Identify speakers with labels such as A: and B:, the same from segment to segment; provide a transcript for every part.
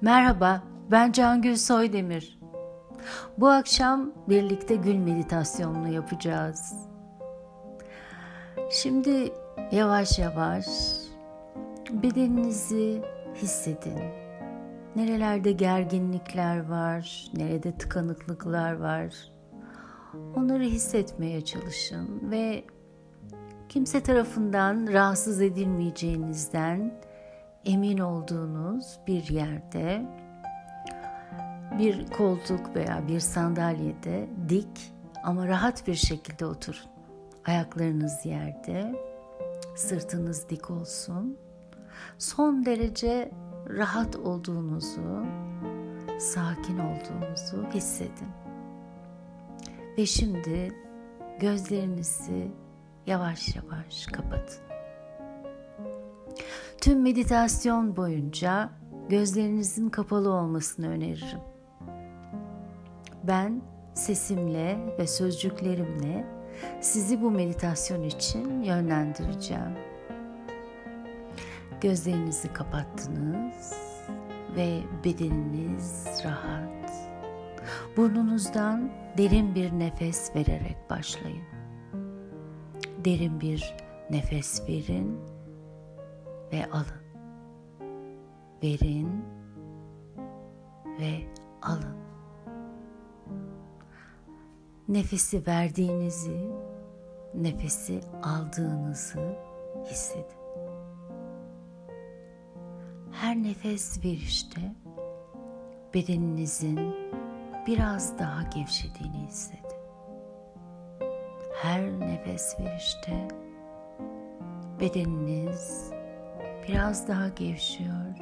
A: Merhaba, ben Cangül Soydemir. Bu akşam birlikte gül meditasyonunu yapacağız. Şimdi yavaş yavaş bedeninizi hissedin. Nerelerde gerginlikler var, nerede tıkanıklıklar var. Onları hissetmeye çalışın ve kimse tarafından rahatsız edilmeyeceğinizden emin olduğunuz bir yerde bir koltuk veya bir sandalyede dik ama rahat bir şekilde oturun. Ayaklarınız yerde, sırtınız dik olsun. Son derece rahat olduğunuzu, sakin olduğunuzu hissedin. Ve şimdi gözlerinizi yavaş yavaş kapatın. Tüm meditasyon boyunca gözlerinizin kapalı olmasını öneririm. Ben sesimle ve sözcüklerimle sizi bu meditasyon için yönlendireceğim. Gözlerinizi kapattınız ve bedeniniz rahat. Burnunuzdan derin bir nefes vererek başlayın. Derin bir nefes verin ve alın. Verin ve alın. Nefesi verdiğinizi, nefesi aldığınızı hissedin. Her nefes verişte bedeninizin biraz daha gevşediğini hissedin. Her nefes verişte bedeniniz biraz daha gevşiyor,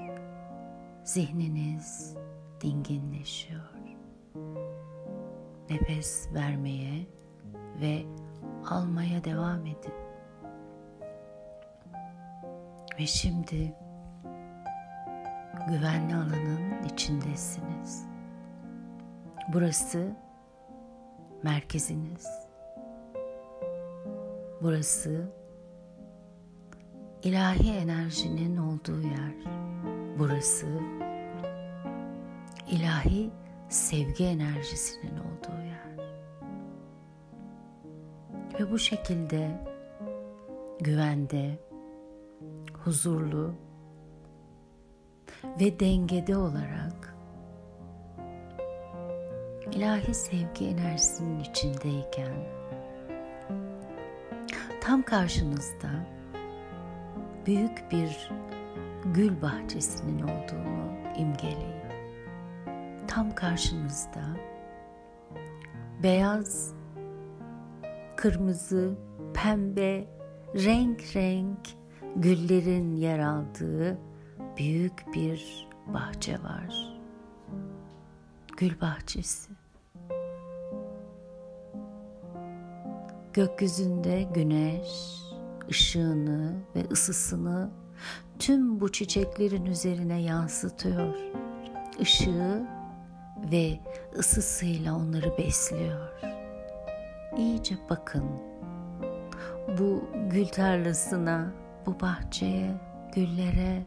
A: zihniniz dinginleşiyor. Nefes vermeye ve almaya devam edin. Ve şimdi güvenli alanın içindesiniz. Burası merkeziniz. Burası ilahi enerjinin olduğu yer. Burası ilahi sevgi enerjisinin olduğu yer. Ve bu şekilde güvende, huzurlu ve dengede olarak ilahi sevgi enerjisinin içindeyken tam karşınızda büyük bir gül bahçesinin olduğunu imgeleyin. Tam karşınızda beyaz, kırmızı, pembe, renk renk güllerin yer aldığı büyük bir bahçe var. Gül bahçesi. Gökyüzünde güneş ışığını ve ısısını tüm bu çiçeklerin üzerine yansıtıyor. Işığı ve ısısıyla onları besliyor. İyice bakın. Bu gül tarlasına, bu bahçeye, güllere,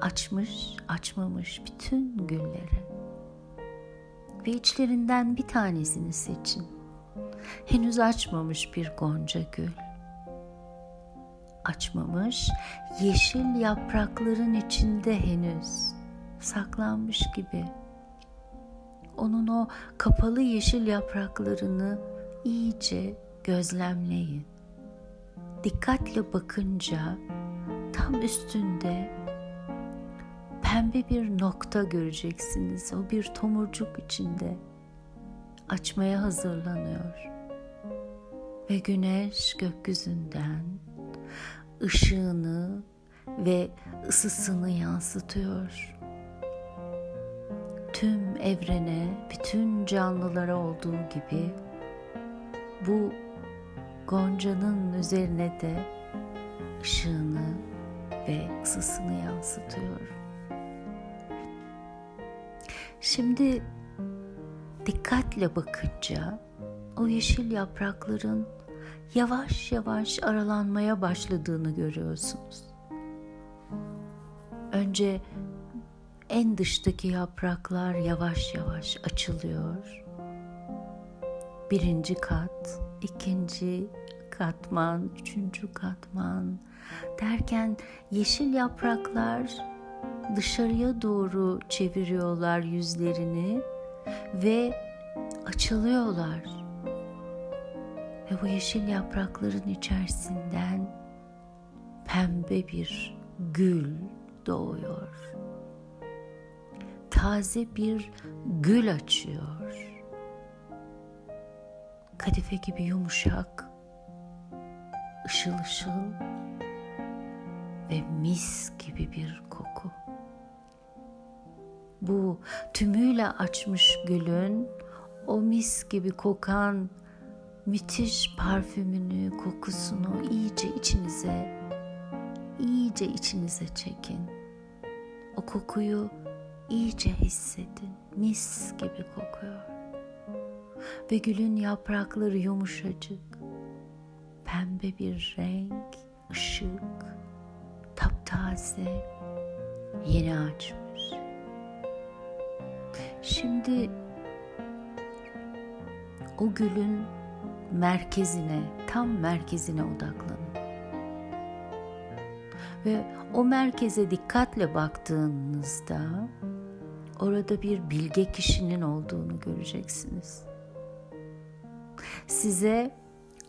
A: açmış, açmamış bütün güllere. Ve içlerinden bir tanesini seçin. Henüz açmamış bir gonca gül açmamış, yeşil yaprakların içinde henüz saklanmış gibi. Onun o kapalı yeşil yapraklarını iyice gözlemleyin. Dikkatle bakınca tam üstünde pembe bir nokta göreceksiniz. O bir tomurcuk içinde açmaya hazırlanıyor. Ve güneş gökyüzünden ışığını ve ısısını yansıtıyor. Tüm evrene, bütün canlılara olduğu gibi bu goncanın üzerine de ışığını ve ısısını yansıtıyor. Şimdi dikkatle bakınca o yeşil yaprakların yavaş yavaş aralanmaya başladığını görüyorsunuz. Önce en dıştaki yapraklar yavaş yavaş açılıyor. Birinci kat, ikinci katman, üçüncü katman derken yeşil yapraklar dışarıya doğru çeviriyorlar yüzlerini ve açılıyorlar. Ve bu yeşil yaprakların içerisinden pembe bir gül doğuyor. Taze bir gül açıyor. Kadife gibi yumuşak, ışıl ışıl ve mis gibi bir koku. Bu tümüyle açmış gülün o mis gibi kokan müthiş parfümünü, kokusunu iyice içinize, iyice içinize çekin. O kokuyu iyice hissedin. Mis gibi kokuyor. Ve gülün yaprakları yumuşacık, pembe bir renk, ışık, taptaze, yeni açmış. Şimdi o gülün merkezine, tam merkezine odaklanın. Ve o merkeze dikkatle baktığınızda orada bir bilge kişinin olduğunu göreceksiniz. Size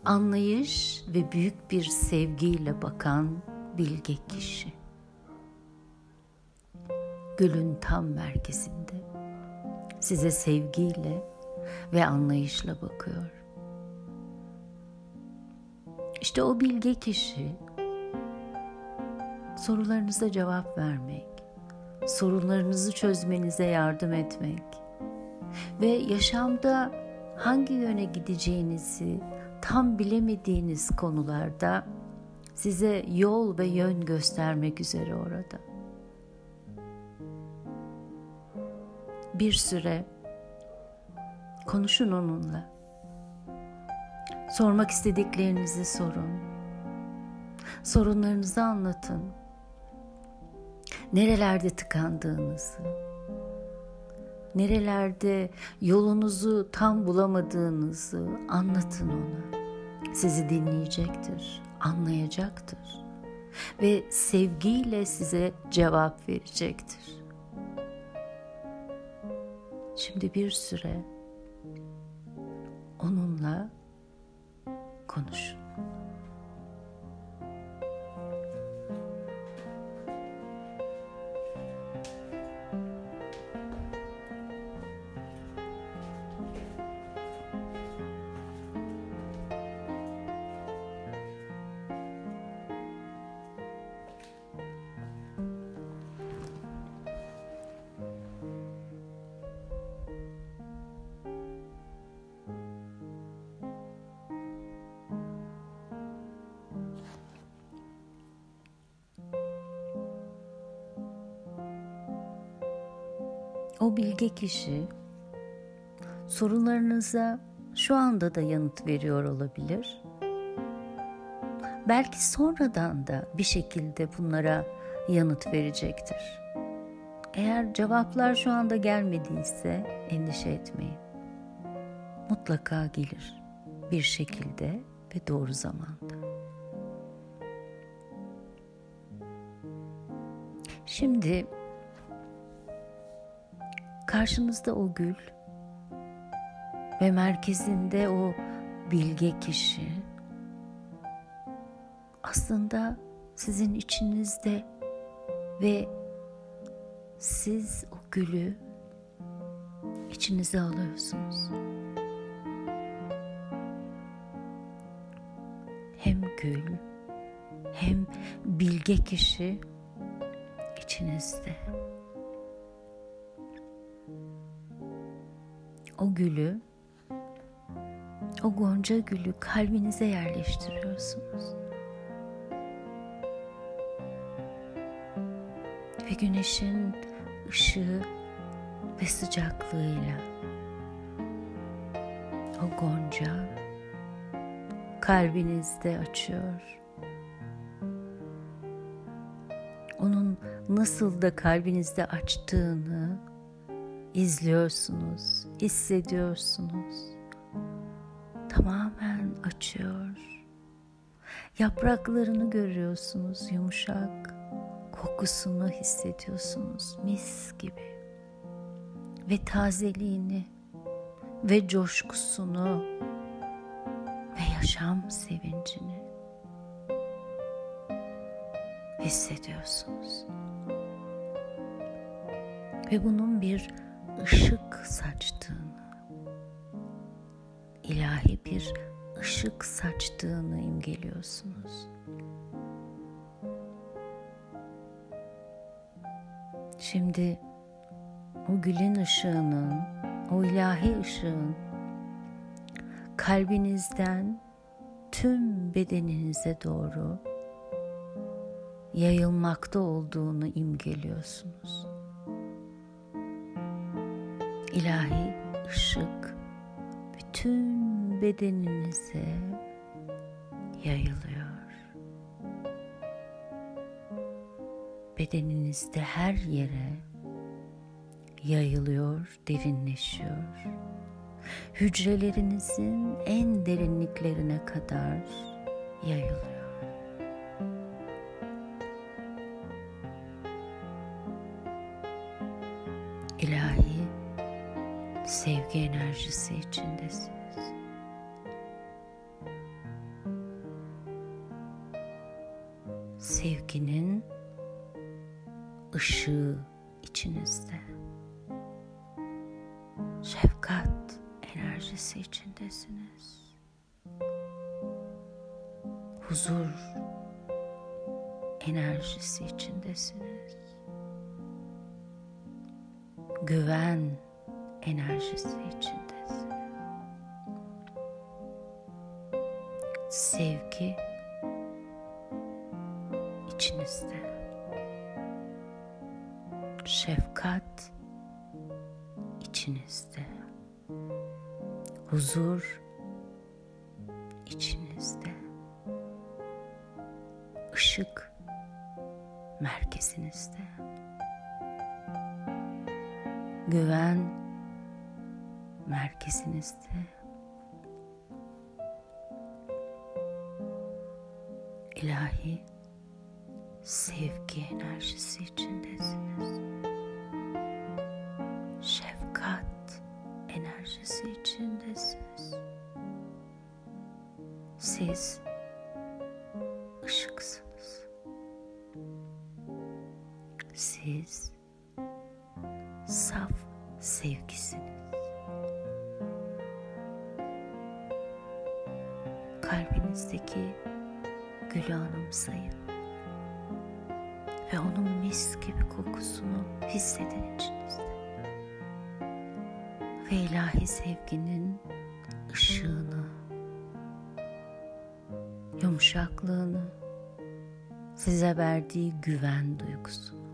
A: anlayış ve büyük bir sevgiyle bakan bilge kişi. Gülün tam merkezinde size sevgiyle ve anlayışla bakıyor. İşte o bilge kişi sorularınıza cevap vermek, sorunlarınızı çözmenize yardım etmek ve yaşamda hangi yöne gideceğinizi tam bilemediğiniz konularda size yol ve yön göstermek üzere orada. Bir süre konuşun onunla. Sormak istediklerinizi sorun. Sorunlarınızı anlatın. Nerelerde tıkandığınızı, nerelerde yolunuzu tam bulamadığınızı anlatın ona. Sizi dinleyecektir, anlayacaktır ve sevgiyle size cevap verecektir. Şimdi bir süre onunla konuşun. O bilge kişi sorunlarınıza şu anda da yanıt veriyor olabilir. Belki sonradan da bir şekilde bunlara yanıt verecektir. Eğer cevaplar şu anda gelmediyse endişe etmeyin. Mutlaka gelir bir şekilde ve doğru zamanda. Şimdi Karşınızda o gül ve merkezinde o bilge kişi aslında sizin içinizde ve siz o gülü içinize alıyorsunuz. Hem gül hem bilge kişi içinizde. O gülü, o gonca gülü kalbinize yerleştiriyorsunuz. Ve güneşin ışığı ve sıcaklığıyla o gonca kalbinizde açıyor. onun nasıl da kalbinizde açtığını izliyorsunuz, hissediyorsunuz. Tamamen açıyor. Yapraklarını görüyorsunuz yumuşak. Kokusunu hissediyorsunuz mis gibi. Ve tazeliğini ve coşkusunu ve yaşam sevincini hissediyorsunuz. Ve bunun bir ışık saçtığını, ilahi bir ışık saçtığını imgeliyorsunuz. Şimdi o gülün ışığının, o ilahi ışığın kalbinizden tüm bedeninize doğru yayılmakta olduğunu imgeliyorsunuz. İlahi ışık bütün bedeninize yayılıyor. Bedeninizde her yere yayılıyor, derinleşiyor. Hücrelerinizin en derinliklerine kadar yayılıyor. Sevgi enerjisi içindesiniz. Sevginin ışığı içinizde. Şefkat enerjisi içindesiniz. Huzur enerjisi içindesiniz güven enerjisi içindesin. Sevgi içinizde. Şefkat içinizde. Huzur içinizde. Işık merkezinizde güven merkezinizde. ilahi sevgi enerjisi içindesiniz. Gülü anımsayın ve onun mis gibi kokusunu hissedin içinizde. Ve ilahi sevginin ışığını, yumuşaklığını, size verdiği güven duygusunu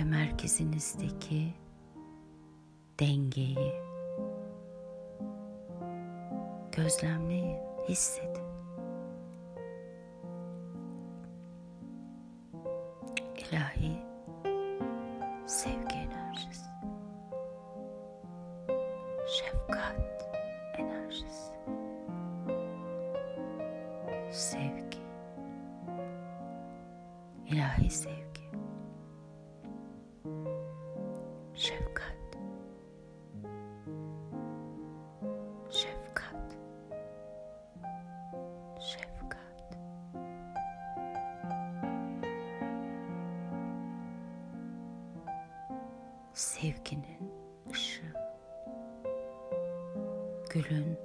A: ve merkezinizdeki dengeyi gözlemleyin, hissedin. İlahi sevgi sevginin ışığı gülün